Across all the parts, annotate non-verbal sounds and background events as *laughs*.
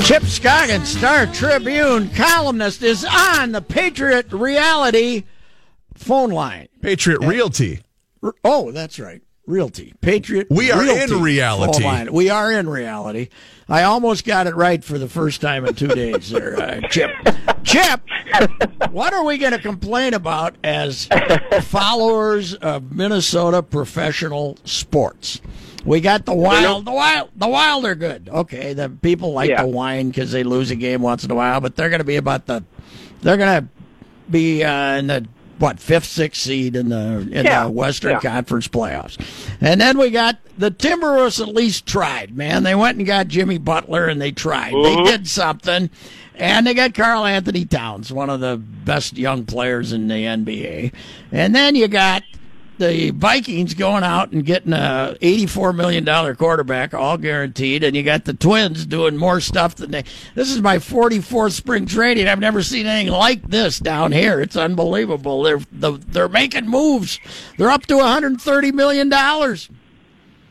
Chip Scoggins, Star Tribune columnist, is on the Patriot Reality phone line. Patriot Realty. Oh, that's right. Realty. Patriot We are Realty in reality. We are in reality. I almost got it right for the first time in two days there, uh, Chip. Chip, what are we going to complain about as followers of Minnesota professional sports? We got the wild, the wild, the wild are good. Okay, the people like Yeah. to whine because they lose a game once in a while, but they're going to be about the, they're going to be uh, in the what fifth, sixth seed in the in Yeah, the Western yeah. Conference playoffs, and then we got the Timberwolves. At least tried, man. They went and got Jimmy Butler, and they tried. They did something, and they got Carl Anthony Towns, one of the best young players in the NBA, and then you got the Vikings going out and getting a eighty-four million dollar quarterback, all guaranteed, and you got the Twins doing more stuff than they. This is my forty-fourth spring training. I've never seen anything like this down here. It's unbelievable. They're the, they're making moves. They're up to one hundred thirty million dollars.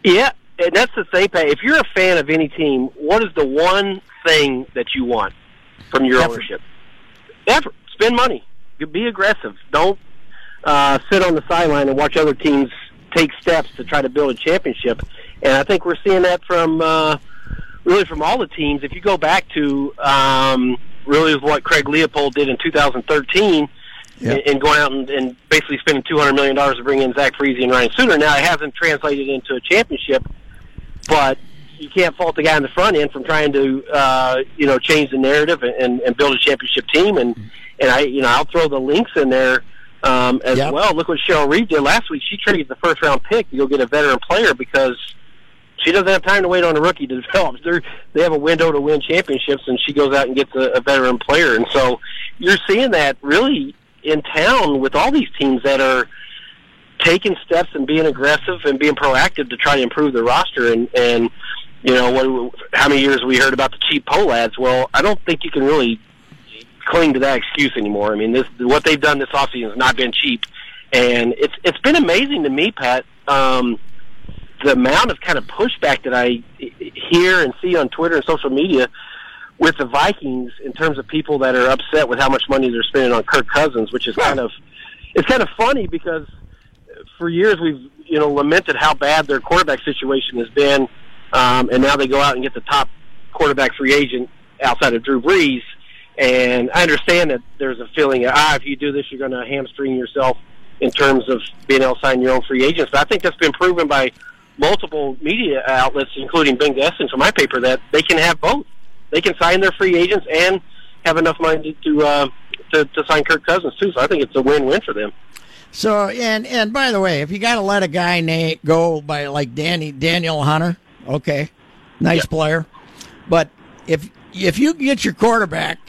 Yeah, and that's the thing, Pat. If you're a fan of any team, what is the one thing that you want from your Effort. ownership? Effort. Spend money. Be aggressive. Don't uh, sit on the sideline and watch other teams take steps to try to build a championship. And I think we're seeing that from uh, really from all the teams. If you go back to um, really what Craig Leopold did in 2013. Yeah. And and going out and, and basically spending two hundred million dollars to bring in Zach Parise and Ryan Suter. Now it hasn't translated into a championship, but you can't fault the guy on the front end from trying to uh, you know change the narrative and, and, and build a championship team. And and I you know I'll throw the Lynx in there um, as Yep. well. Look what Cheryl Reeve did last week. She traded the first round pick to go get a veteran player because she doesn't have time to wait on a rookie to *laughs* develop. They're, they have a window to win championships, and she goes out and gets a, a veteran player. And so you're seeing that really in town with all these teams that are taking steps and being aggressive and being proactive to try to improve the roster. And and you know what? How many years we heard about the cheap Pohlads? Well, I don't think you can really cling to that excuse anymore. I mean, this what they've done this offseason has not been cheap, and it's it's been amazing to me, Pat. Um, the amount of kind of pushback that I hear and see on Twitter and social media with the Vikings in terms of people that are upset with how much money they're spending on Kirk Cousins, which is kind of it's kind of funny because for years we've you know lamented how bad their quarterback situation has been, um, and now they go out and get the top quarterback free agent outside of Drew Brees. And I understand that there's a feeling ah, if you do this, you're going to hamstring yourself in terms of being able to sign your own free agents. But I think that's been proven by multiple media outlets, including Ben Goessling from my paper, that they can have both. They can sign their free agents and have enough money to uh, to, to sign Kirk Cousins too. So I think it's a win-win for them. So and and by the way, if you got to let a guy na- go by like Danny Danielle Hunter, okay, nice player, but if if you get your quarterback,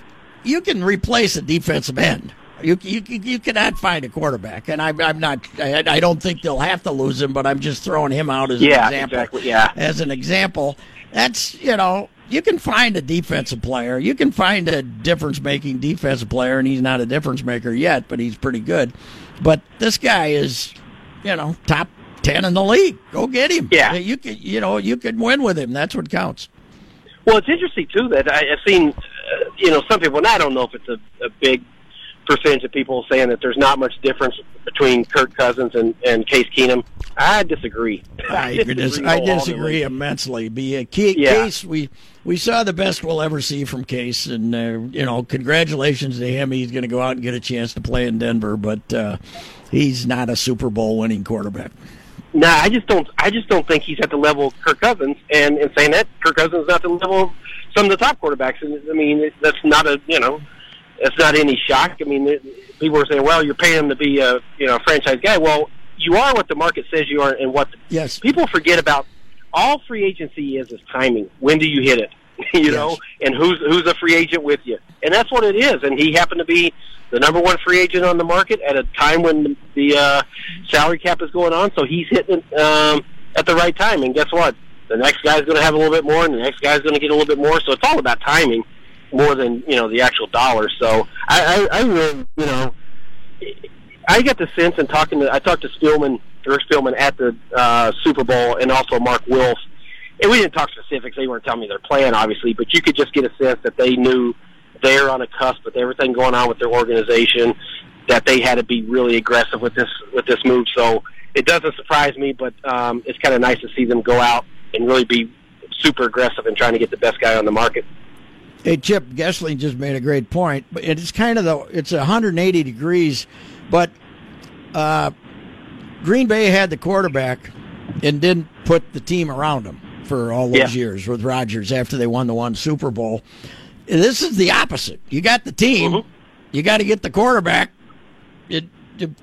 you can replace a defensive end. You you you cannot find a quarterback, and I, I'm not. I, I don't think they'll have to lose him, but I'm just throwing him out as Yeah, an example. exactly, yeah. as an example, that's you know you can find a defensive player, you can find a difference making defensive player, and he's not a difference maker yet, but he's pretty good. But this guy is, you know, top ten in the league. Go get him. Yeah. you can you know you can win with him. That's what counts. Well, it's interesting too that I, I've seen, uh, you know, some people, and I don't know if it's a, a big percentage of people saying that there's not much difference between Kirk Cousins and, and Case Keenum. I disagree. I, dis- I wholeheartedly. disagree immensely. Be a key, Yeah. case we we saw the best we'll ever see from Case, and uh, you know, congratulations to him. He's going to go out and get a chance to play in Denver, but uh, he's not a Super Bowl winning quarterback. Nah, I just don't. I just don't think he's at the level of Kirk Cousins. And in saying that, Kirk Cousins is not the level of some of the top quarterbacks. And I mean, that's not a you know, it's not any shock. I mean, people are saying, well, you're paying him to be a you know franchise guy. Well, you are what the market says you are, and what yes. people forget about all free agency is is timing. When do you hit it? *laughs* you yes. know, and who's who's a free agent with you, and that's what it is. And he happened to be the number one free agent on the market at a time when the uh, salary cap is going on. So he's hitting um, at the right time. And guess what? The next guy's going to have a little bit more, and the next guy's going to get a little bit more. So it's all about timing more than you know the actual dollar. So I, I, I really, you know, I got the sense in talking to I talked to Spielman, Rick Spielman at the uh, Super Bowl, and also Mark Wilf. And we didn't talk specifics; they weren't telling me their plan, obviously, but you could just get a sense that they knew they're on a cusp with everything going on with their organization. That they had to be really aggressive with this with this move. So it doesn't surprise me, but um, it's kind of nice to see them go out and really be super aggressive in trying to get the best guy on the market. Hey, Chip Goessling just made a great point, but it's kind of the it's 180 degrees but uh, Green Bay had the quarterback and didn't put the team around him for all those yeah. years with Rodgers after they won the one Super Bowl. This is the opposite. You got the team, mm-hmm. you got to get the quarterback. It,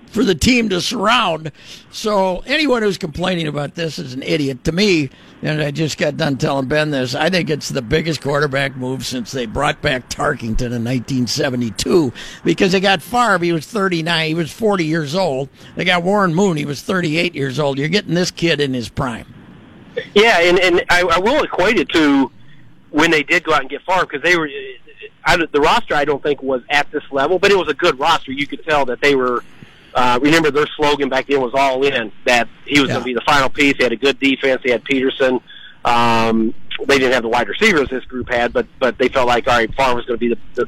for the team to surround. So anyone who's complaining about this is an idiot. To me, and I just got done telling Ben this, I think it's the biggest quarterback move since they brought back Tarkenton in 1972 because they got Favre, he was 39, he was 40 years old. They got Warren Moon, he was 38 years old. You're getting this kid in his prime. Yeah, and, and I, I will equate it to when they did go out and get Favre because they were. I, the roster, I don't think, was at this level, but it was a good roster. You could tell that they were uh, remember, their slogan back then was all in. That he was yeah. going to be the final piece. They had a good defense. They had Peterson. Um, they didn't have the wide receivers this group had, but but they felt like all right, Favre was going to be the, the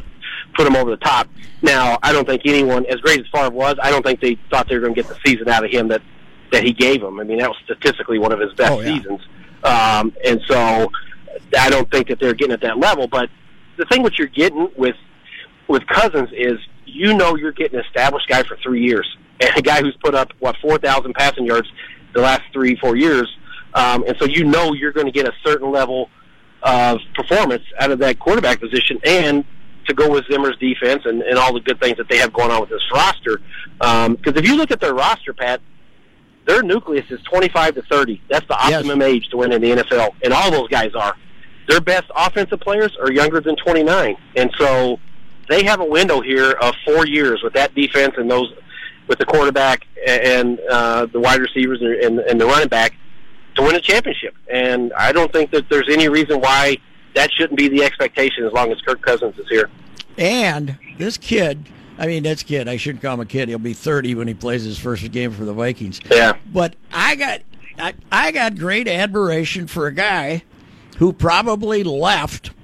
put them over the top. Now, I don't think anyone, as great as Favre was, I don't think they thought they were going to get the season out of him that that he gave them. I mean, that was statistically one of his best oh, yeah. seasons. Um, and so, I don't think that they're getting at that level. But the thing what you're getting with with Cousins is you know you're getting an established guy for three years, and *laughs* a guy who's put up what four thousand passing yards the last three four years, um, and so you know you're going to get a certain level of performance out of that quarterback position, and to go with Zimmer's defense and, and all the good things that they have going on with this roster. Because um, if you look at their roster, Pat, their nucleus is 25 to 30. That's the optimum yes. age to win in the NFL, and all those guys are. Their best offensive players are younger than 29, and so they have a window here of four years with that defense and those with the quarterback and uh, the wide receivers and, and the running back to win a championship. And I don't think that there's any reason why that shouldn't be the expectation as long as Kirk Cousins is here. And this kid, I mean, this kid, I shouldn't call him a kid. He'll be 30 when he plays his first game for the Vikings. Yeah. But I got, I, I got great admiration for a guy who probably left –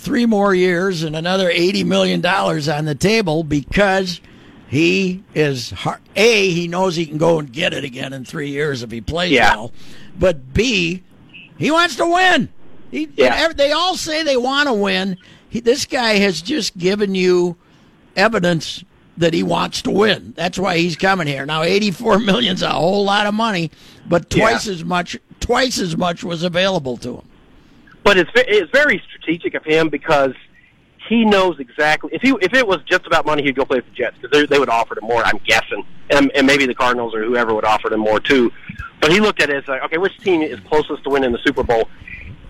three more years and another $80 million on the table because he is a he knows he can go and get it again in three years if he plays yeah. well but b he wants to win he, yeah. they all say they want to win he, this guy has just given you evidence that he wants to win that's why he's coming here now 84 *laughs* million's a whole lot of money but twice yeah. as much twice as much was available to him but it's it's very strategic of him because he knows exactly if he if it was just about money, he'd go play with the Jets because they would offer him more. I'm guessing, and and maybe the Cardinals or whoever would offer him more too. But he looked at it as like, okay, which team is closest to winning the Super Bowl?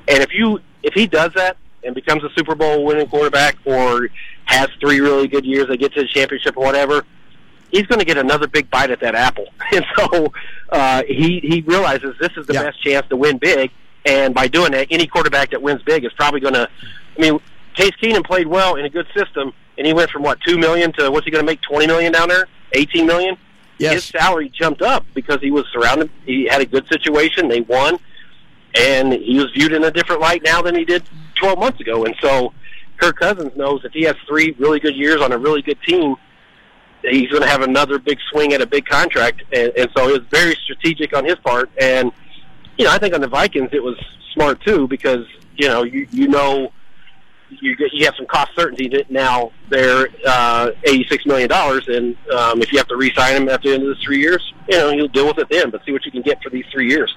And if you if he does that and becomes a Super Bowl winning quarterback or has three really good years, they get to the championship or whatever, he's going to get another big bite at that apple. *laughs* And so uh, he he realizes this is the yeah. best chance to win big. And by doing that, any quarterback that wins big is probably going to. I mean, Case Keenum played well in a good system, and he went from what two million to what's he going to make twenty million down there? Eighteen million. Yes. His salary jumped up because he was surrounded. He had a good situation. They won, and he was viewed in a different light now than he did twelve months ago. And so, Kirk Cousins knows if he has three really good years on a really good team, he's going to have another big swing at a big contract. And, and so, it was very strategic on his part. And you know, I think on the Vikings it was smart too because you know you you know you get, you have some cost certainty now they're uh, eighty six million dollars, and um, if you have to re-sign him at the end of the three years, you know you'll deal with it then. But see what you can get for these three years.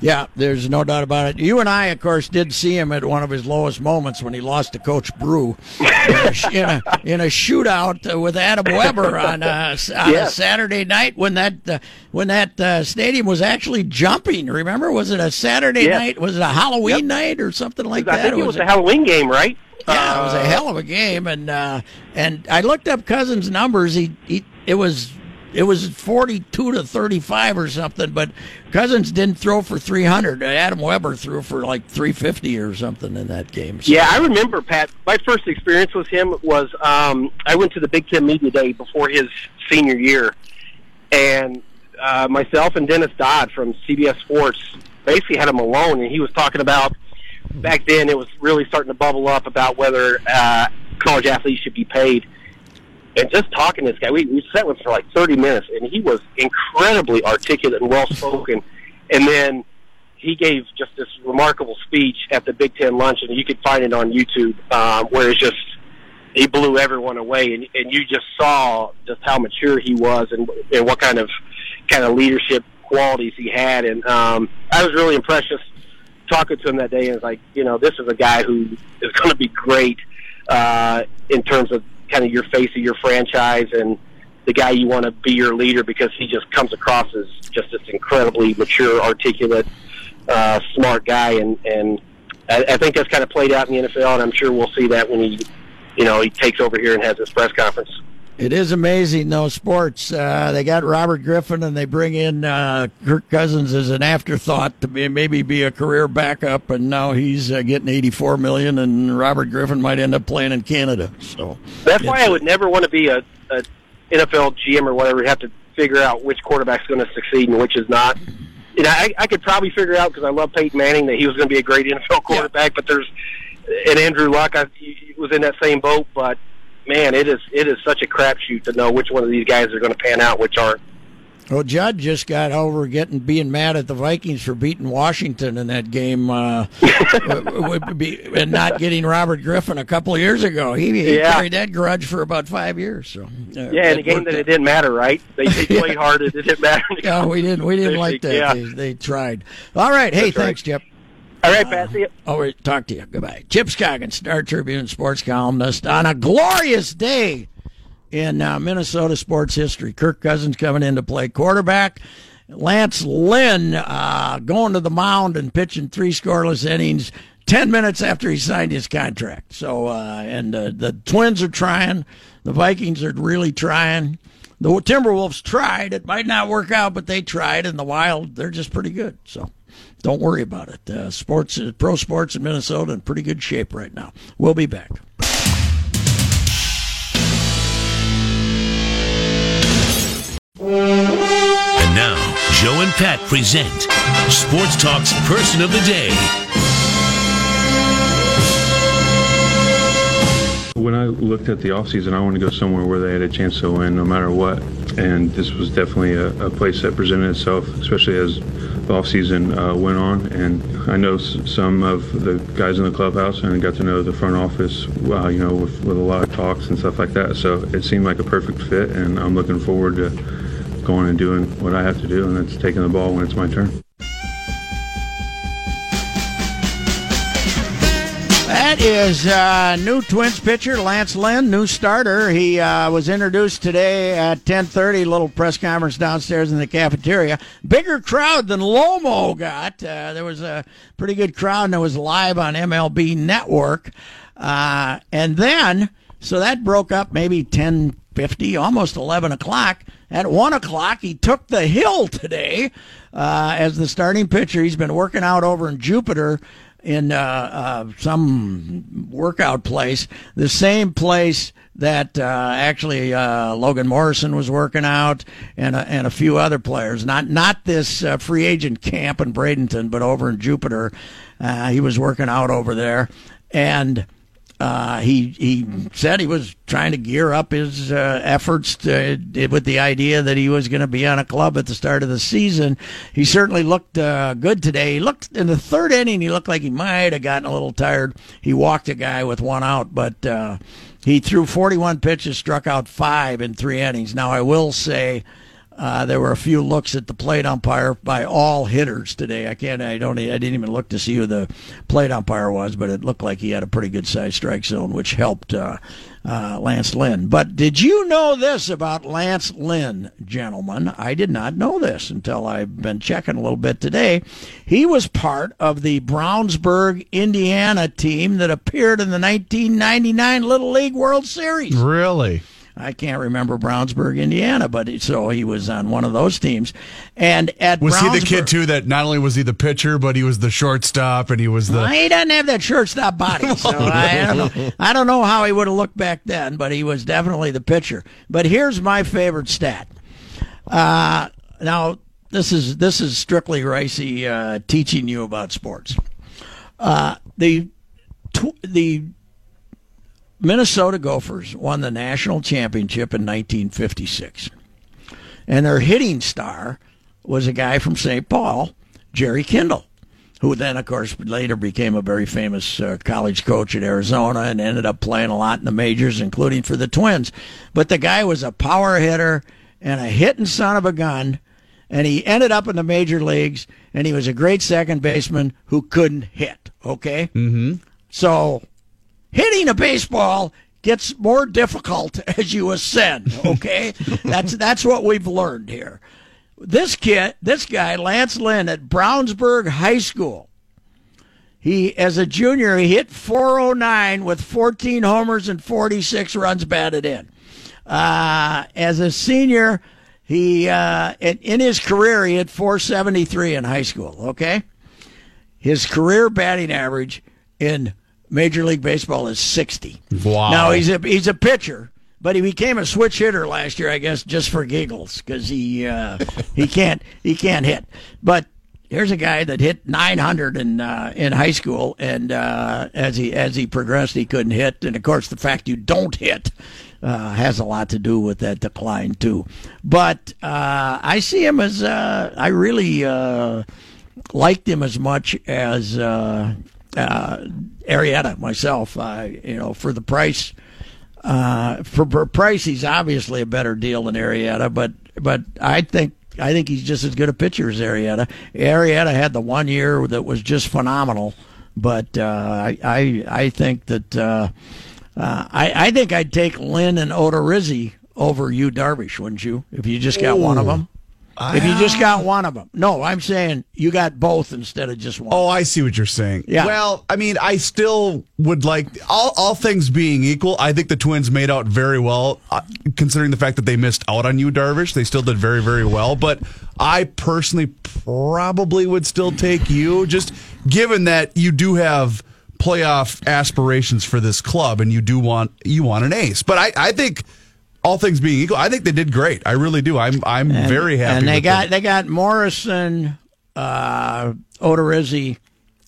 Yeah, there's no doubt about it. You and I, of course, did see him at one of his lowest moments when he lost to Coach Brew in a, in a, in a shootout uh, with Adam Weber on, a, on yes. a Saturday night when that uh, when that uh, stadium was actually jumping. Remember, was it a Saturday night? Was it a Halloween yep. night or something like I that? think it was, was a Halloween game, right? Yeah, it was a hell of a game, and uh, and I looked up Cousins' numbers. He, he it was it was 42 to 35 or something, but Cousins didn't throw for 300. Adam Weber threw for like 350 or something in that game. So. Yeah, I remember, Pat. My first experience with him was um, I went to the Big Ten Media Day before his senior year, and uh, myself and Dennis Dodd from CBS Sports basically had him alone, and he was talking about back then it was really starting to bubble up about whether uh, college athletes should be paid and just talking to this guy, we, we sat with him for like 30 minutes, and he was incredibly articulate and well spoken. And then he gave just this remarkable speech at the Big Ten lunch, and you could find it on YouTube, um, where it's just he blew everyone away, and, and you just saw just how mature he was and, and what kind of kind of leadership qualities he had. And um, I was really impressed just talking to him that day, and it's like, you know, this is a guy who is going to be great uh, in terms of kind of your face of your franchise and the guy you want to be your leader because he just comes across as just this incredibly mature, articulate, uh, smart guy, and and I, I think that's kind of played out in the NFL, and I'm sure we'll see that when he, you know, he takes over here and has his press conference. It is amazing, though, sports. Uh, they got Robert Griffin and they bring in uh, Kirk Cousins as an afterthought to be, maybe be a career backup, and now he's uh, getting eighty-four million, and Robert Griffin might end up playing in Canada. So that's why I would never want to be a, a NFL GM or whatever. You Have to figure out which quarterback's going to succeed and which is not. You know, I, I could probably figure out because I love Peyton Manning that he was going to be a great NFL quarterback, yeah. but there's and Andrew Luck I, he was in that same boat, but man, it is it is such a crapshoot to know which one of these guys are going to pan out, which aren't. Well, Judd just got over getting being mad at the Vikings for beating Washington in that game, uh, *laughs* be, and not getting Robert Griffin a couple of years ago. He, he yeah. carried that grudge for about five years. So uh, yeah, in a game that it didn't matter, right? They, they *laughs* played hard; it didn't matter. yeah, we didn't we didn't like that. Yeah. They, they tried. All right, hey, That's thanks, right. Chip. All right, Pat. See you. Talk to you. Goodbye. Chip Scoggins, Star Tribune sports columnist, on a glorious day in uh, Minnesota sports history. Kirk Cousins coming in to play quarterback. Lance Lynn uh, going to the mound and pitching three scoreless innings 10 minutes after he signed his contract. So, uh, and uh, the Twins are trying. The Vikings are really trying. The Timberwolves tried. It might not work out, but they tried. And the Wild, they're just pretty good. So don't worry about it. Uh, sports, uh, pro sports in Minnesota in pretty good shape right now. We'll be back. And now, Joe and Pat present Sports Talk's Person of the Day. When I looked at the offseason, I wanted to go somewhere where they had a chance to win no matter what. And this was definitely a, a place that presented itself, especially as the offseason uh, went on. And I know some of the guys in the clubhouse and got to know the front office, uh, you know, with, with a lot of talks and stuff like that. So it seemed like a perfect fit, and I'm looking forward to going and doing what I have to do, and that's taking the ball when it's my turn. Is uh, new Twins pitcher Lance Lynn, new starter. He uh, was introduced today at 10:30. Little press conference downstairs in the cafeteria. Bigger crowd than Lomo got. Uh, there was a pretty good crowd, and it was live on MLB Network. Uh, and then, so that broke up maybe 10:50, almost 11 o'clock. At one o'clock, he took the hill today uh, as the starting pitcher. He's been working out over in Jupiter in uh, uh, some workout place, the same place that uh, actually uh, Logan Morrison was working out, and and a few other players. Not not this free agent camp in Bradenton, but over in Jupiter, he was working out over there, and uh, he he said he was trying to gear up his uh, efforts to, with the idea that he was going to be on a club at the start of the season. He certainly looked uh, good today. He looked in the third inning. He looked like he might have gotten a little tired. He walked a guy with one out, but uh, he threw 41 pitches, struck out five in three innings. Now I will say uh, there were a few looks at the plate umpire by all hitters today. I can't. I don't. I didn't even look to see who the plate umpire was, but it looked like he had a pretty good sized strike zone, which helped uh, uh, Lance Lynn. But did you know this about Lance Lynn, gentlemen? I did not know this until I've been checking a little bit today. He was part of the Brownsburg, Indiana team that appeared in the 1999 Little League World Series. Really? I can't remember Brownsburg, Indiana, but so he was on one of those teams. And at was he the kid too that not only was he the pitcher, but he was the shortstop and he was the. Well, he doesn't have that shortstop body, *laughs* so I, I don't know. I don't know how he would have looked back then, but he was definitely the pitcher. But here's my favorite stat. Uh, now this is this is strictly Ricey uh, teaching you about sports. Uh, the tw- the Minnesota Gophers won the national championship in 1956, and their hitting star was a guy from St. Paul, Jerry Kindall who then, of course, later became a very famous uh, college coach at Arizona and ended up playing a lot in the majors, including for the Twins. But the guy was a power hitter and a hitting son of a gun, and he ended up in the major leagues, and he was a great second baseman who couldn't hit. Okay, mm-hmm. so hitting a baseball gets more difficult *laughs* as you ascend. Okay, that's that's what we've learned here this kid, this guy, Lance Lynn at Brownsburg High School, he as a junior he hit 409 with 14 homers and 46 runs batted in. Uh, as a senior, he uh, in, in his career he hit 473 in high school. Okay, his career batting average in Major League Baseball is 60. Wow. Now he's a he's a pitcher but he became a switch hitter last year, I guess, just for giggles because he uh, he can't he can't hit. But here's a guy that hit 900 in uh, in high school, and uh, as he as he progressed, he couldn't hit. And of course, the fact you don't hit uh, has a lot to do with that decline too. But uh, I see him as uh, I really uh, liked him as much as uh, Arrieta myself. Uh, you know, for the price. Uh, for, for price, he's obviously a better deal than Arrieta, but but I think I think he's just as good a pitcher as Arrieta. Arrieta had the one year that was just phenomenal, but uh, I, I I think that uh, uh, I I think I'd take Lynn and Odorizzi over Yu Darvish, wouldn't you? If you just got one of them. If you just got one of them. No, I'm saying you got both instead of just one. Oh, I see what you're saying. Yeah. Well, I mean, I still would like all all things being equal. I think the Twins made out very well, uh, considering the fact that they missed out on Yu, Darvish. They still did very very well. But I personally probably would still take Yu, just given that you do have playoff aspirations for this club, and you do want you want an ace. But I I think. All things being equal, I think they did great. I really do. I'm I'm And- very happy. And they got them. they got Morrison, uh, Odorizzi,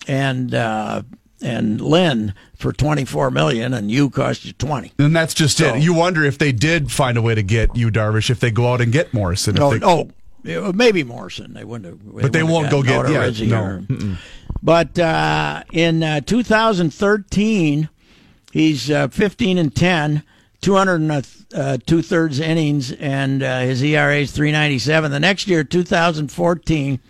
and uh, and Lynn for twenty four million, and Yu cost you twenty. And that's just So- it. You wonder if they did find a way to get Yu, Darvish, if they go out and get Morrison. if Oh, they- oh, maybe Morrison. They wouldn't. Have, But they won't go get- yeah, Odorizzi no. or- But uh, in uh, 2013, he's uh, 15 and 10, 200 uh, two thirds innings, and uh, his ERA is 397. The next year, 2014,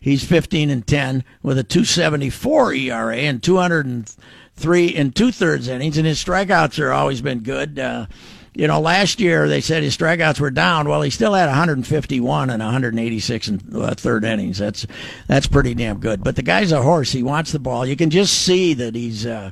he's 15 and 10 with a 274 ERA and 203 and two thirds innings, and his strikeouts are always been good. Uh, you know, last year they said his strikeouts were down. Well, he still had 151 and 186 and uh, third innings. That's that's pretty damn good. But the guy's a horse. He wants the ball. You can just see that he's uh,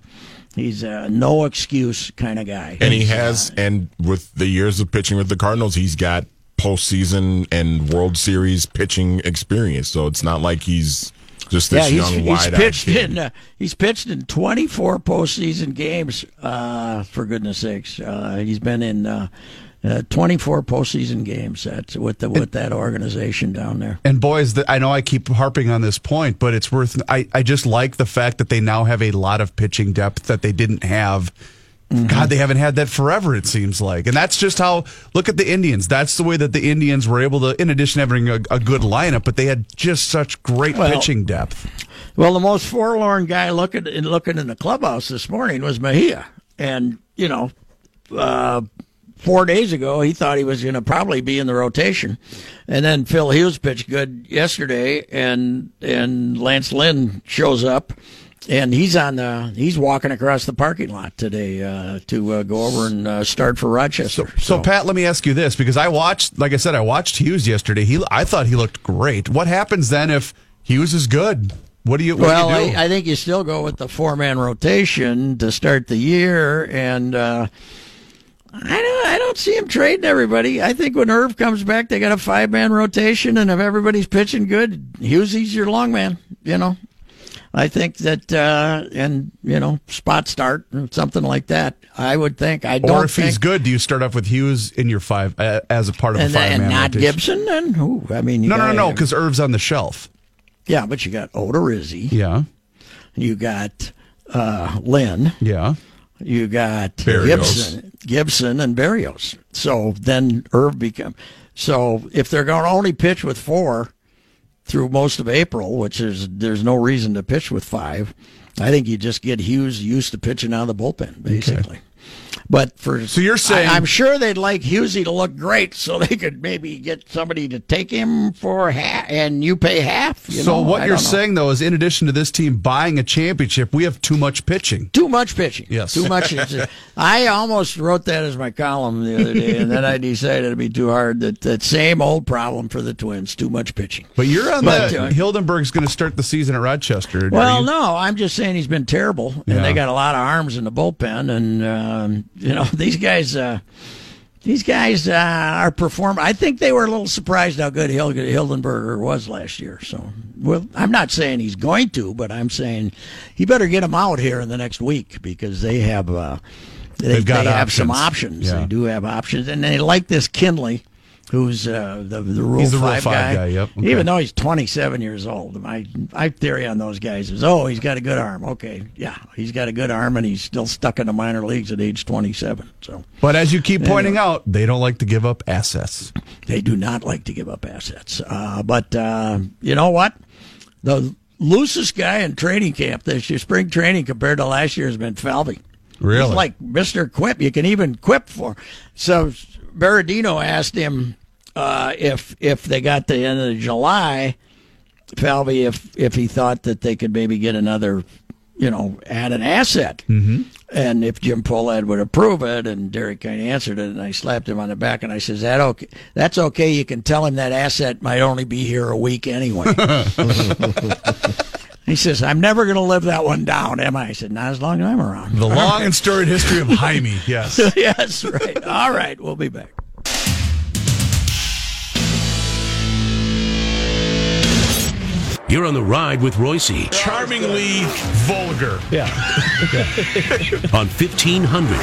he's a no excuse kind of guy. And he has, and with the years of pitching with the Cardinals, he's got postseason and World Series pitching experience. So it's not like he's just yeah, this he's, young, he's wide-eyed pitched kid. in uh, he's pitched in 24 postseason games. Uh, for goodness sakes, uh, he's been in uh, Uh, 24 postseason games that's with the with that organization down there. And boys, I know I keep harping on this point, but it's worth. I, I just like the fact that they now have a lot of pitching depth that they didn't have. Mm-hmm. God, they haven't had that forever. It seems like, and that's just how. Look at the Indians. That's the way that the Indians were able to, in addition to having a, a good lineup, but they had just such great Well, pitching depth. Well, the most forlorn guy looking in looking in the clubhouse this morning was Mejia, and you know, uh, four days ago he thought he was going to probably be in the rotation, and then Phil Hughes pitched good yesterday, and and Lance Lynn shows up. And he's on the he's walking across the parking lot today uh, to uh, go over and uh, start for Rochester. So, Pat, let me ask you this because I watched, like I said, I watched Hughes yesterday. He, I thought he looked great. What happens then if Hughes is good? What do you? What well, do you do? I, I think you still go with the four man rotation to start the year, and uh, I don't. I don't see him trading everybody. I think when Irv comes back, they got a five man rotation, and if everybody's pitching good, Hughesy's your long man. You know, I think that, uh, and you know, spot start or something like that. I would think. I don't or if think, he's good, do you start off with Hughes in your five uh, as a part of and, the five and man not rotation? Gibson. Then who? I mean, you No, no, no, gotta- no, because Irv's on the shelf. yeah, but you got Odorizzi. Yeah, You got uh, Lynn. yeah. You got Berrios. Gibson, Gibson, and Berrios. So then Irv become. So if they're going to only pitch with four through most of April, which is there's no reason to pitch with five, I think you just get Hughes used to pitching out of the bullpen, basically. But for So you're saying- I, am sure they'd like Hughesy to look great, so they could maybe get somebody to take him for half, and you pay half. You so know? what I you're saying though is, in addition to this team buying a championship, we have too much pitching. Too much pitching. Yes. Too much. *laughs* I almost wrote that as my column the other day, and then I decided it'd be too hard. That that same old problem for the Twins: too much pitching. But you're on But, the uh, Hildenberg's going to start the season at Rochester. Well, no, I'm just saying he's been terrible, and Yeah. they got a lot of arms in the bullpen, and um, you know *laughs* these guys. Uh, these guys uh, are performing. I think they were a little surprised how good Hildenberger was last year. So, well, I'm not saying he's going to, but I'm saying he better get him out here in the next week because they have uh, they, They've got they have some options. options. Yeah. They do have options, and they like this Kinley. Who's uh, the the Rule He's the Rule Five, five guy, yep. Okay. Even though he's 27 years old, my my theory on those guys is, oh, he's got a good arm. Okay, yeah, he's got a good arm, and he's still stuck in the minor leagues at age 27. So But as you keep pointing out, they don't like to give up assets. they do not like to give up assets. Uh, but uh, you know what? The loosest guy in training camp this year, spring training compared to last year, has been Falvey. Really? He's like Mr. Quip. You can even quip for. So Berardino asked him uh, if if they got the end of July, Falvey, if if he thought that they could maybe get another, you know, add an asset, mm-hmm. and if Jim Pohlad would approve it, and Derek kind of answered it, and I slapped him on the back, and I says, "That okay? That's okay. You can tell him that asset might only be here a week anyway." *laughs* He says, I'm never going to live that one down, am I? I said, Not as long as I'm around. The *laughs* long and storied history of Jaime. Yes. *laughs* yes, right. All right. We'll be back. You're on the ride with Reusse Charmingly vulgar. Yeah. *laughs* on 1500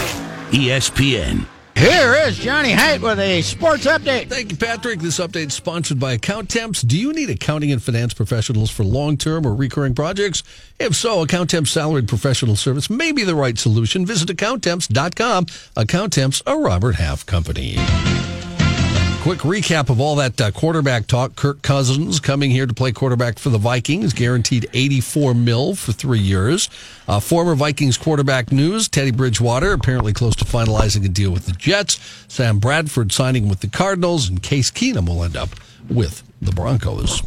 ESPN. Here is Johnny Heidt with a sports update. Thank you, Patrick. This update is sponsored by Accountemps. Do you need accounting and finance professionals for long term or recurring projects? If so, Accountemps salaried professional service may be the right solution. Visit Accountemps.com. Account Temps, a Robert Half company. Quick recap of all that uh, quarterback talk. Kirk Cousins coming here to play quarterback for the Vikings, guaranteed 84 mil for three years. Uh, former Vikings quarterback news: Teddy Bridgewater apparently close to finalizing a deal with the Jets. Sam Bradford signing with the Cardinals, and Case Keenum will end up with the Broncos.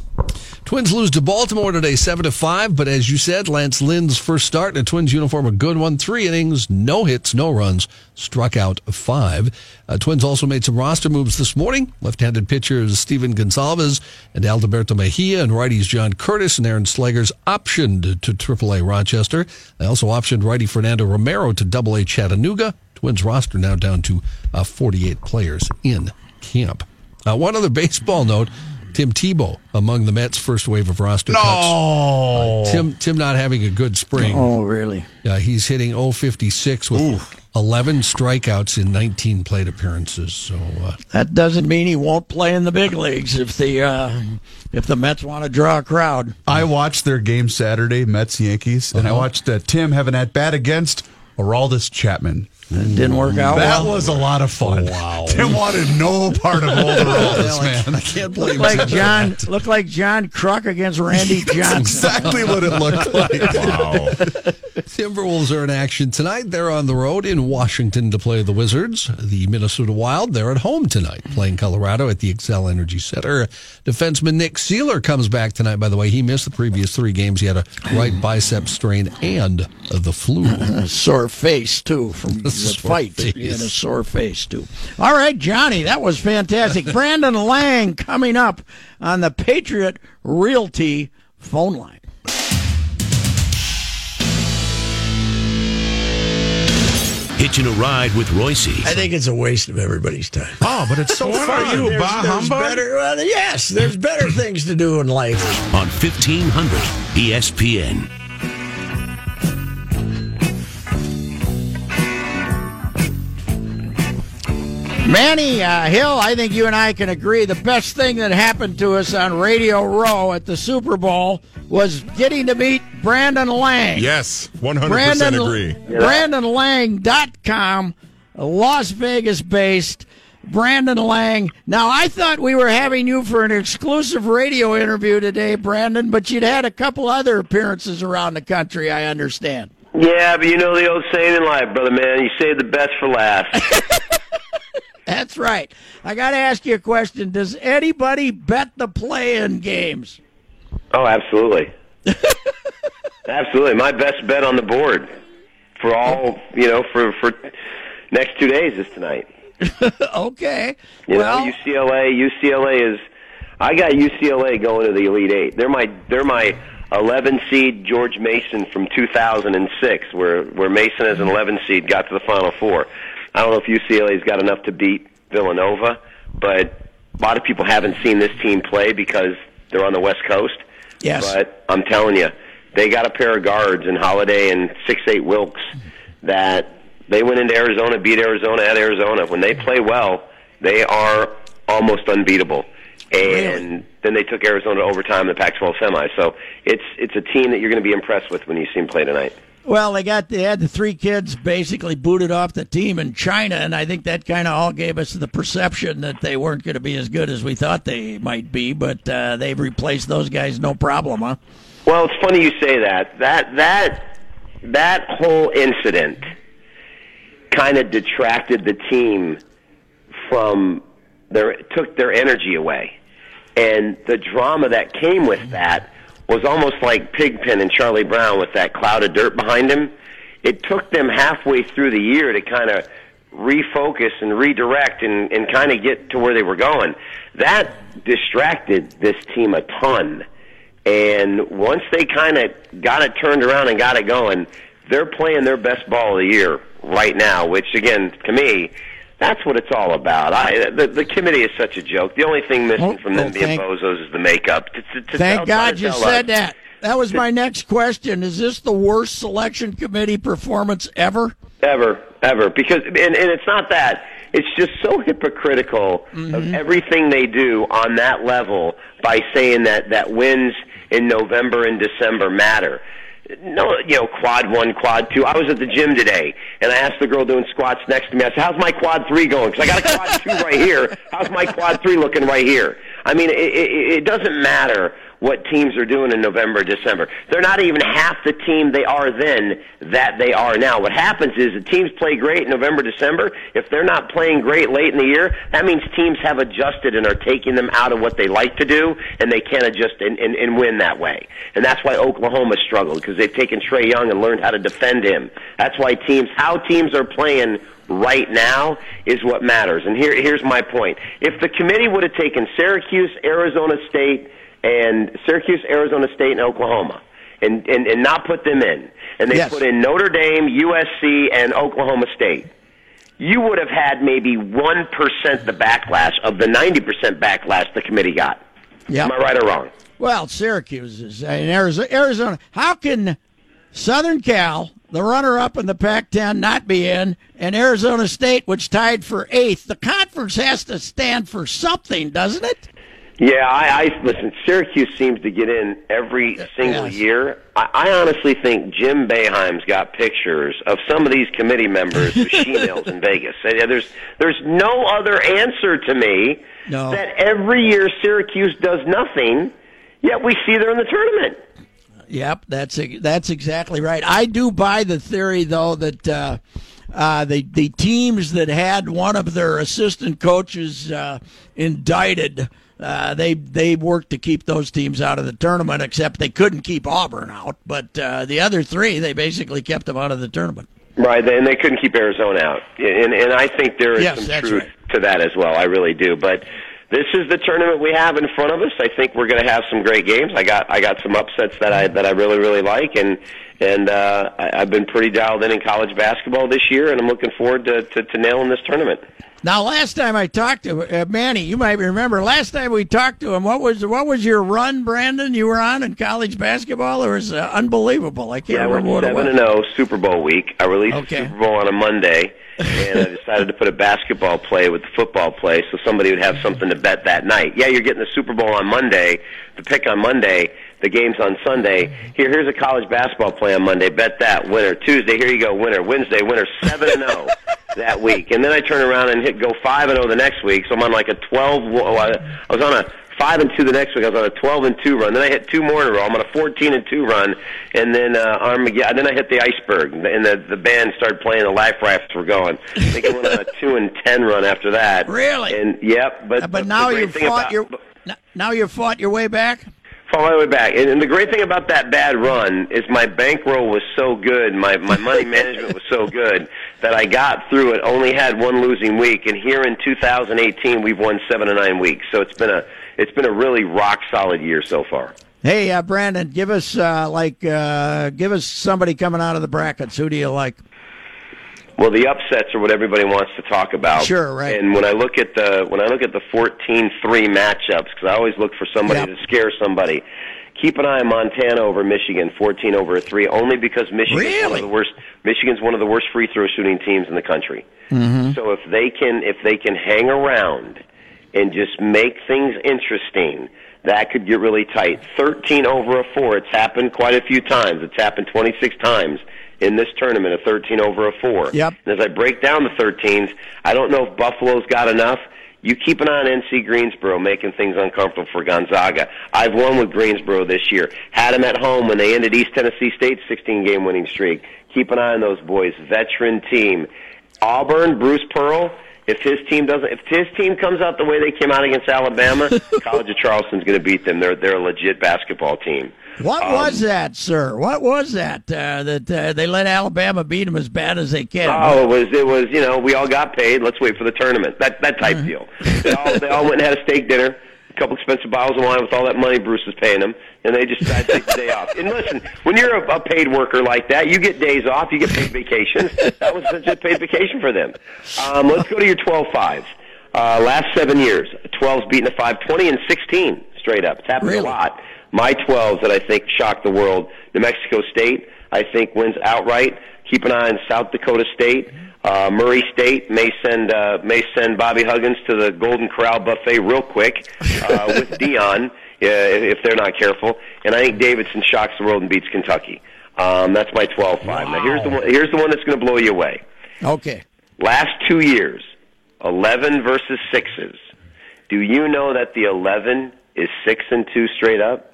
Twins lose to Baltimore today, seven to five. But as you said, Lance Lynn's first start in a Twins uniform, a good one. Three innings, no hits, no runs, struck out five. Uh, Twins also made some roster moves this morning. Left-handed pitchers Stephen Gonsalves and Alberto Mejia, and righties John Curtis and Aaron Slegers optioned to AAA Rochester. They also optioned righty Fernando Romero to AA Chattanooga. Twins roster now down to uh, 48 players in camp. Uh, one other baseball note. Tim Tebow among the Mets' first wave of roster cuts. No. Tim Tim not having a good spring. Oh, really? Yeah, he's hitting 056 with 11 strikeouts in 19 plate appearances. So uh, That doesn't mean he won't play in the big leagues if the uh, if the Mets want to draw a crowd. I watched their game Saturday, Mets Yankees, and I watched uh, Tim have an at bat against Aroldis Chapman. It didn't work out. That well. was a lot of fun. Wow. Tim wanted no part of old Aroldis, *laughs* man. I can't believe Looked like that. John looked like John Kruk against Randy *laughs* Johnson. exactly what it looked *laughs* like. Wow. Timberwolves are in action tonight. They're on the road in Washington to play the Wizards. The Minnesota Wild, they're at home tonight playing Colorado at the Xcel Energy Center. Defenseman Nick Seeler comes back tonight, by the way. He missed the previous three games. He had a right bicep strain and the flu. sore face too from the fight. face. He had a sore face too. All right, Johnny, that was fantastic. *laughs* Brandon Lang coming up on the Patriot Realty phone line. Hitching a ride with Reusse. I think it's a waste of everybody's time. Oh, but it's so *laughs* fun. There's- there's better- well, yes, there's better things to do in life. on 1500 ESPN. Manny uh, Hill, I think you and I can agree the best thing that happened to us on Radio Row at the Super Bowl was getting to meet Brandon Lang. Yes, 100% Brandon, agree. BrandonLang.com, Las Vegas based. Brandon Lang. Now, I thought we were having you for an exclusive radio interview today, Brandon, but you'd had a couple other appearances around the country, I understand. Yeah, but you know the old saying in life, brother man, you save the best for last. *laughs* That's right. I got to ask you a question. Does anybody bet the play in games? oh, absolutely. *laughs* absolutely. My best bet on the board for all, you know, for for next 2 days is tonight. *laughs* okay. You well, know, UCLA. UCLA is. I got UCLA going to the Elite Eight. They're my. They're my 11 seed George Mason from 2006, where where Mason as an 11 seed got to the Final Four. I don't know if UCLA's got enough to beat Villanova, but a lot of people haven't seen this team play because they're on the West Coast. yes. But I'm telling you, they got a pair of guards in Holiday and six eight Wilkes that they went into Arizona, beat Arizona at Arizona. When they play well, they are almost unbeatable. And then they took Arizona to overtime in the Pac-12 semi. So it's it's a team that you're going to be impressed with when you see them play tonight. Well, they got they had the three kids basically booted off the team in China, and I think that kind of all gave us the perception that they weren't going to be as good as we thought they might be. But uh, they've replaced those guys, no problem, huh? Well, it's funny you say that. That that that whole incident kind of detracted the team from their took their energy away. And the drama that came with that was almost like Pigpen and Charlie Brown with that cloud of dirt behind him. It took them halfway through the year to kind of refocus and redirect and, and kind of get to where they were going. That distracted this team a ton. And once they kind of got it turned around and got it going, they're playing their best ball of the year right now, which again, to me, that's what it's all about. I, the, the committee is such a joke. The only thing missing Oh, from them oh, being bozos is the makeup. To, to, to Thank tell- God you said us- that. That was my next question. Is this the worst selection committee performance ever? Ever, ever. Because and, and it's not that. It's just so hypocritical of mm-hmm. everything they do on that level by saying that that wins in November and December matter. No, you know, quad one, quad two. I was at the gym today, and I asked the girl doing squats next to me. I said, "How's my quad three going?" Because I got a quad two right here. How's my quad three looking right here? I mean, it, it, it doesn't matter what teams are doing in November, December. They're not even half the team they are then that they are now. What happens is the teams play great in November, December. If they're not playing great late in the year, that means teams have adjusted and are taking them out of what they like to do, and they can't adjust and, and, and win that way. And that's why Oklahoma struggled because they've taken Trae Young and learned how to defend him. That's why teams, how teams are playing right now is what matters. And here, here's my point. If the committee would have taken Syracuse, Arizona State, and Syracuse, Arizona State, and Oklahoma, and, and, and not put them in, and they Yes. put in Notre Dame, USC, and Oklahoma State, you would have had maybe 1% the backlash of the 90% backlash the committee got. Yep. Am I right or wrong? Well, Syracuse is uh, in Arizona. Arizona. How can Southern Cal, the runner-up in the Pac-10, not be in, and Arizona State, which tied for eighth? The conference has to stand for something, doesn't it? Yeah, I, I listen. Syracuse seems to get in every single Yes. year. I, I honestly think Jim Boeheim's got pictures of some of these committee members with *laughs* she-nails in Vegas. Yeah, There's there's no other answer to me No. that every year Syracuse does nothing, yet we see they're in the tournament. Yep, that's that's exactly right. I do buy the theory though that uh, uh, the the teams that had one of their assistant coaches uh, indicted. Uh, they they worked to keep those teams out of the tournament, except they couldn't keep Auburn out. But uh, the other three, they basically kept them out of the tournament. Right, and they couldn't keep Arizona out, and and I think there is Yes, some truth right. to that as well. I really do. But this is the tournament we have in front of us. I think we're going to have some great games. I got I got some upsets that I that I really really like, and and uh, I, I've been pretty dialed in in college basketball this year, and I'm looking forward to to, to nailing this tournament. Now, last time I talked to uh, Manny, you might remember. Last time we talked to him, what was what was your run, Brandon? You were on in college basketball. It was uh, unbelievable. I can't Yeah, remember what it was. seven and zero Super Bowl week. I released Okay. the Super Bowl on a Monday, and I decided to put a basketball play with the football play, so somebody would have something to bet that night. Yeah, you're getting the Super Bowl on Monday, the pick on Monday, the game's on Sunday. Here, here's a college basketball play on Monday. Bet that winner. Tuesday, here you go, winner. Wednesday, winner. Seven and zero *laughs* that week, and then I turn around and hit go five and zero the next week. So I'm on like a twelve. oh, I I was on a five and two the next week. I was on a twelve and two run. Then I hit two more in a row. I'm on a fourteen and two run, and then uh, Armageddon. Then I hit the iceberg, and the the band started playing. The life rafts were going. I think I went on a *laughs* two and ten run after that. Really? And yep, but Uh, but now you've fought about- your now you've fought your way back. Fall my way back. And, and the great thing about that bad run is my bankroll was so good, my my money *laughs* management was so good that I got through it. Only had one losing week, and here in 2018 we've won seven to nine weeks. So it's been a it's been a really rock solid year so far. Hey, uh, Brandon, give us uh, like uh, give us somebody coming out of the brackets. Who do you like? Well, the upsets are what everybody wants to talk about. Sure, right. And when I look at the when I look at the 14-3 matchups, because I always look for somebody Yep. to scare somebody. Keep an eye on Montana over Michigan, 14 over a three, only because Michigan's one of the worst. Michigan's one of the worst free throw shooting teams in the country. Mm-hmm. So if they can if they can hang around and just make things interesting, that could get really tight. 13 over a 4, it's happened quite a few times. It's happened 26 times in this tournament, a 13 over a 4. Yep. And as I break down the 13s, I don't know if Buffalo's got enough. You keep an eye on NC Greensboro making things uncomfortable for Gonzaga. I've won with Greensboro this year. Had them at home when they ended East Tennessee State's 16 game winning streak. Keep an eye on those boys. Veteran team. Auburn, Bruce Pearl. If his team doesn't, if his team comes out the way they came out against Alabama, *laughs* College of Charleston's going to beat them. They're they're a legit basketball team. What Um, was that, sir? What was that? Uh, that uh, they let Alabama beat them as bad as they can. Oh, it was it was you know we all got paid. Let's wait for the tournament. That that type deal. They all they all went and had a steak dinner, a couple expensive bottles of wine with all that money Bruce was paying them, and they just decided to take the day off. And listen, when you're a, a paid worker like that, you get days off, you get paid vacations. That was just a paid vacation for them. Um, let's go to your 12-5. Uh, last seven years, 12's beaten a 5, 20 and 16 straight up. It's happened Really? a lot. My 12s that I think shocked the world. New Mexico State, I think wins outright. Keep an eye on South Dakota State. Uh, Murray State may send uh, may send Bobby Huggins to the Golden Corral buffet real quick uh, *laughs* with Dion uh, if they're not careful. And I think Davidson shocks the world and beats Kentucky. Um, that's my 12-5. Now here's the one, here's the one that's going to blow you away. Okay. Last two years, 11 versus sixes. Do you know that the 11 is six and two straight up?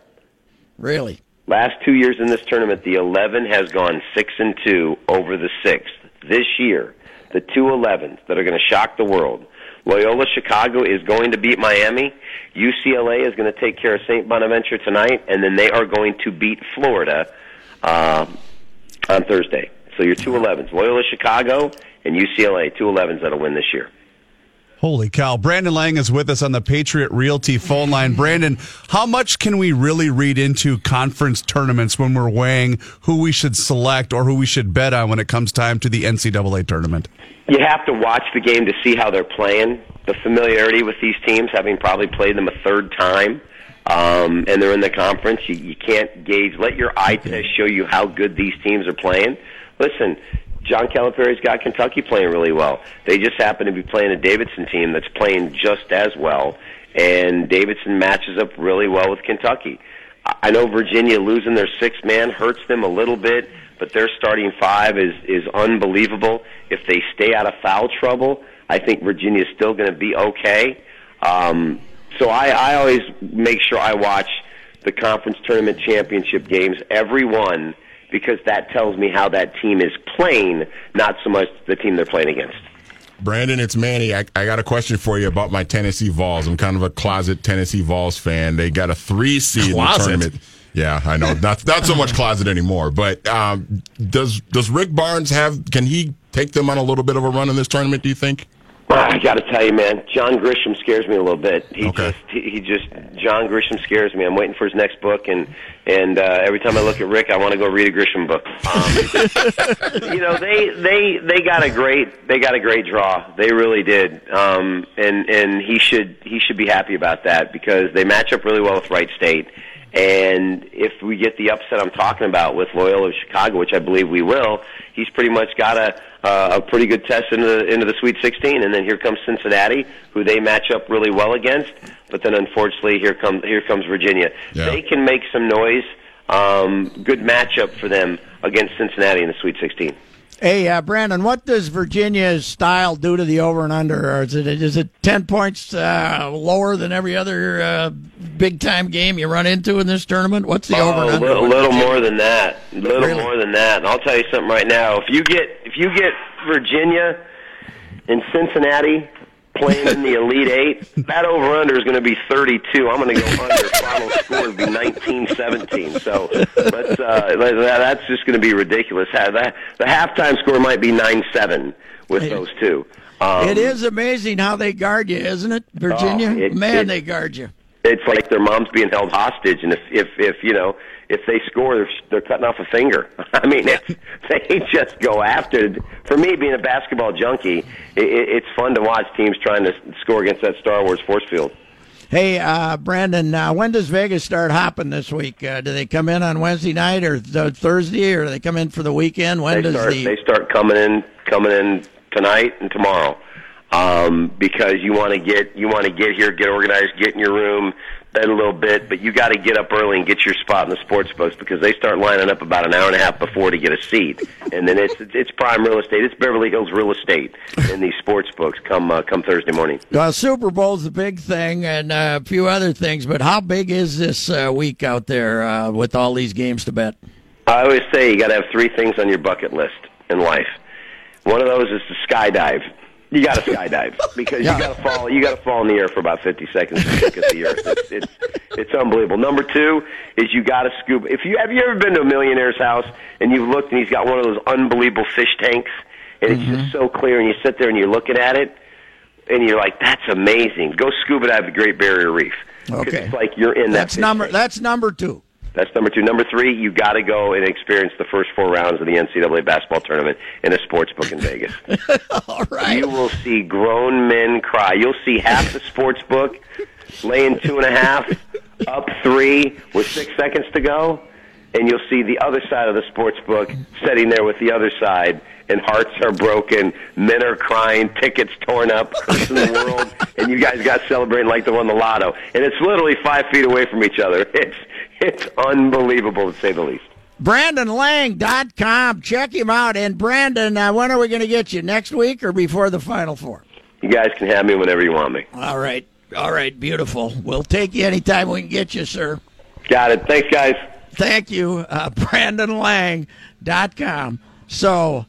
Really? Last two years in this tournament, the 11 has gone six and two over the sixth. This year, the two 11s that are going to shock the world. Loyola Chicago is going to beat Miami. UCLA is going to take care of St. Bonaventure tonight, and then they are going to beat Florida uh, on Thursday. So your two 11s, Loyola Chicago and UCLA, two 11s that'll win this year. Holy cow. Brandon Lang is with us on the Patriot Realty phone line. Brandon, how much can we really read into conference tournaments when we're weighing who we should select or who we should bet on when it comes time to the NCAA tournament? You have to watch the game to see how they're playing. The familiarity with these teams, having probably played them a third time, um, and they're in the conference. You, you can't gauge. Let your eye test show you how good these teams are playing. Listen, John Calipari's got Kentucky playing really well. They just happen to be playing a Davidson team that's playing just as well, and Davidson matches up really well with Kentucky. I know Virginia losing their sixth man hurts them a little bit, but their starting five is is unbelievable. If they stay out of foul trouble, I think Virginia's still going to be okay. Um, so I, I always make sure I watch the conference tournament championship games, every one, because that tells me how that team is playing, not so much the team they're playing against. Brandon, it's Manny. I, I got a question for you about my Tennessee Vols. I'm kind of a closet Tennessee Vols fan. They got a three seed Closet? in the tournament. Yeah, I know. Not not so much closet anymore. But um, does does Rick Barnes have? Can he take them on a little bit of a run in this tournament? Do you think? I got to tell you, man, John Grisham scares me a little bit. He Okay. just, he, he just, John Grisham scares me. I'm waiting for his next book, and and uh, every time I look at Rick, I want to go read a Grisham book. Um, *laughs* you know, they they they got a great they got a great draw. They really did, um, and and he should he should be happy about that because they match up really well with Wright State. And if we get the upset I'm talking about with Loyola of Chicago, which I believe we will, he's pretty much got a uh, a pretty good test into the, into the Sweet 16. And then here comes Cincinnati, who they match up really well against. But then unfortunately, here comes here comes Virginia. Yeah. They can make some noise. Um, good matchup for them against Cincinnati in the Sweet 16. Hey, uh, Brandon, what does Virginia's style do to the over and under? Or is it is it ten points uh, lower than every other uh, big time game you run into in this tournament? What's the over Oh, and a under? little, little more than that. A little Really? more than that. And I'll tell you something right now. If you get if you get Virginia and Cincinnati playing in the Elite Eight, that over under is going to be 32. I'm going to go under. Final score would be 19-17. So let's uh, that- that's just going to be ridiculous. The halftime score might be 9-7 with those two. Um, It is amazing how they guard you, isn't it, Virginia? Oh, it- Man, it- they guard you. It's like their mom's being held hostage, and if if if you know if they score, they're, they're cutting off a finger. *laughs* I mean, it's, they just go after. it. For me, being a basketball junkie, it, it, it's fun to watch teams trying to score against that Star Wars force field. Hey, uh, Brandon, uh, when does Vegas start hopping this week? Uh, do they come in on Wednesday night or th- Thursday, or do they come in for the weekend? When They does start the they start coming in coming in tonight and tomorrow. Um, because you want to get you want to get here, get organized, get in your room, bed a little bit, but you got to get up early and get your spot in the sports books because they start lining up about an hour and a half before to get a seat, and then it's it's prime real estate. It's Beverly Hills real estate in these sports books. Come uh, come Thursday morning. Well, Super Bowl's the big thing, and uh, a few other things. But how big is this uh, week out there uh, with all these games to bet? I always say you got to have three things on your bucket list in life. One of those is to skydive. You got to skydive *laughs* because Yeah. you got to fall. You got to fall in the air for about fifty seconds to look at the earth. It's, it's it's unbelievable. Number two is you got to scuba. If you have you ever been to a millionaire's house and you've looked and he's got one of those unbelievable fish tanks and it's just mm-hmm. so clear and you sit there and you're looking at it and you're like that's amazing. Go scuba dive the Great Barrier Reef. Okay. it's like you're in that. That's number. tank. That's number two. That's number two. Number three, you got to go and experience the first four rounds of the NCAA basketball tournament in a sports book in Vegas. *laughs* All right. You will see grown men cry. You'll see half the sports book laying two and a half, up three with six seconds to go, and you'll see the other side of the sports book sitting there with the other side, and hearts are broken, men are crying, tickets torn up, cursing the world, and you guys got celebrating like they won the lotto. And it's literally five feet away from each other. *laughs* It's it's unbelievable to say the least. BrandonLang.com. Check him out. And Brandon, uh, when are we going to get you? Next week or before the Final Four? You guys can have me whenever you want me. All right. All right. Beautiful. We'll take you anytime we can get you, sir. Got it. Thanks, guys. Thank you. Uh, *laughs* BrandonLang.com. So,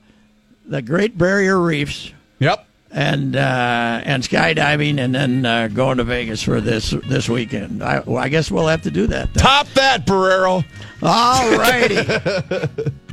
the Great Barrier Reefs Yep. And uh, and skydiving, and then uh, going to Vegas for this this weekend. I, well, I guess we'll have to do that. Then. Top that, Barreiro. All righty. *laughs*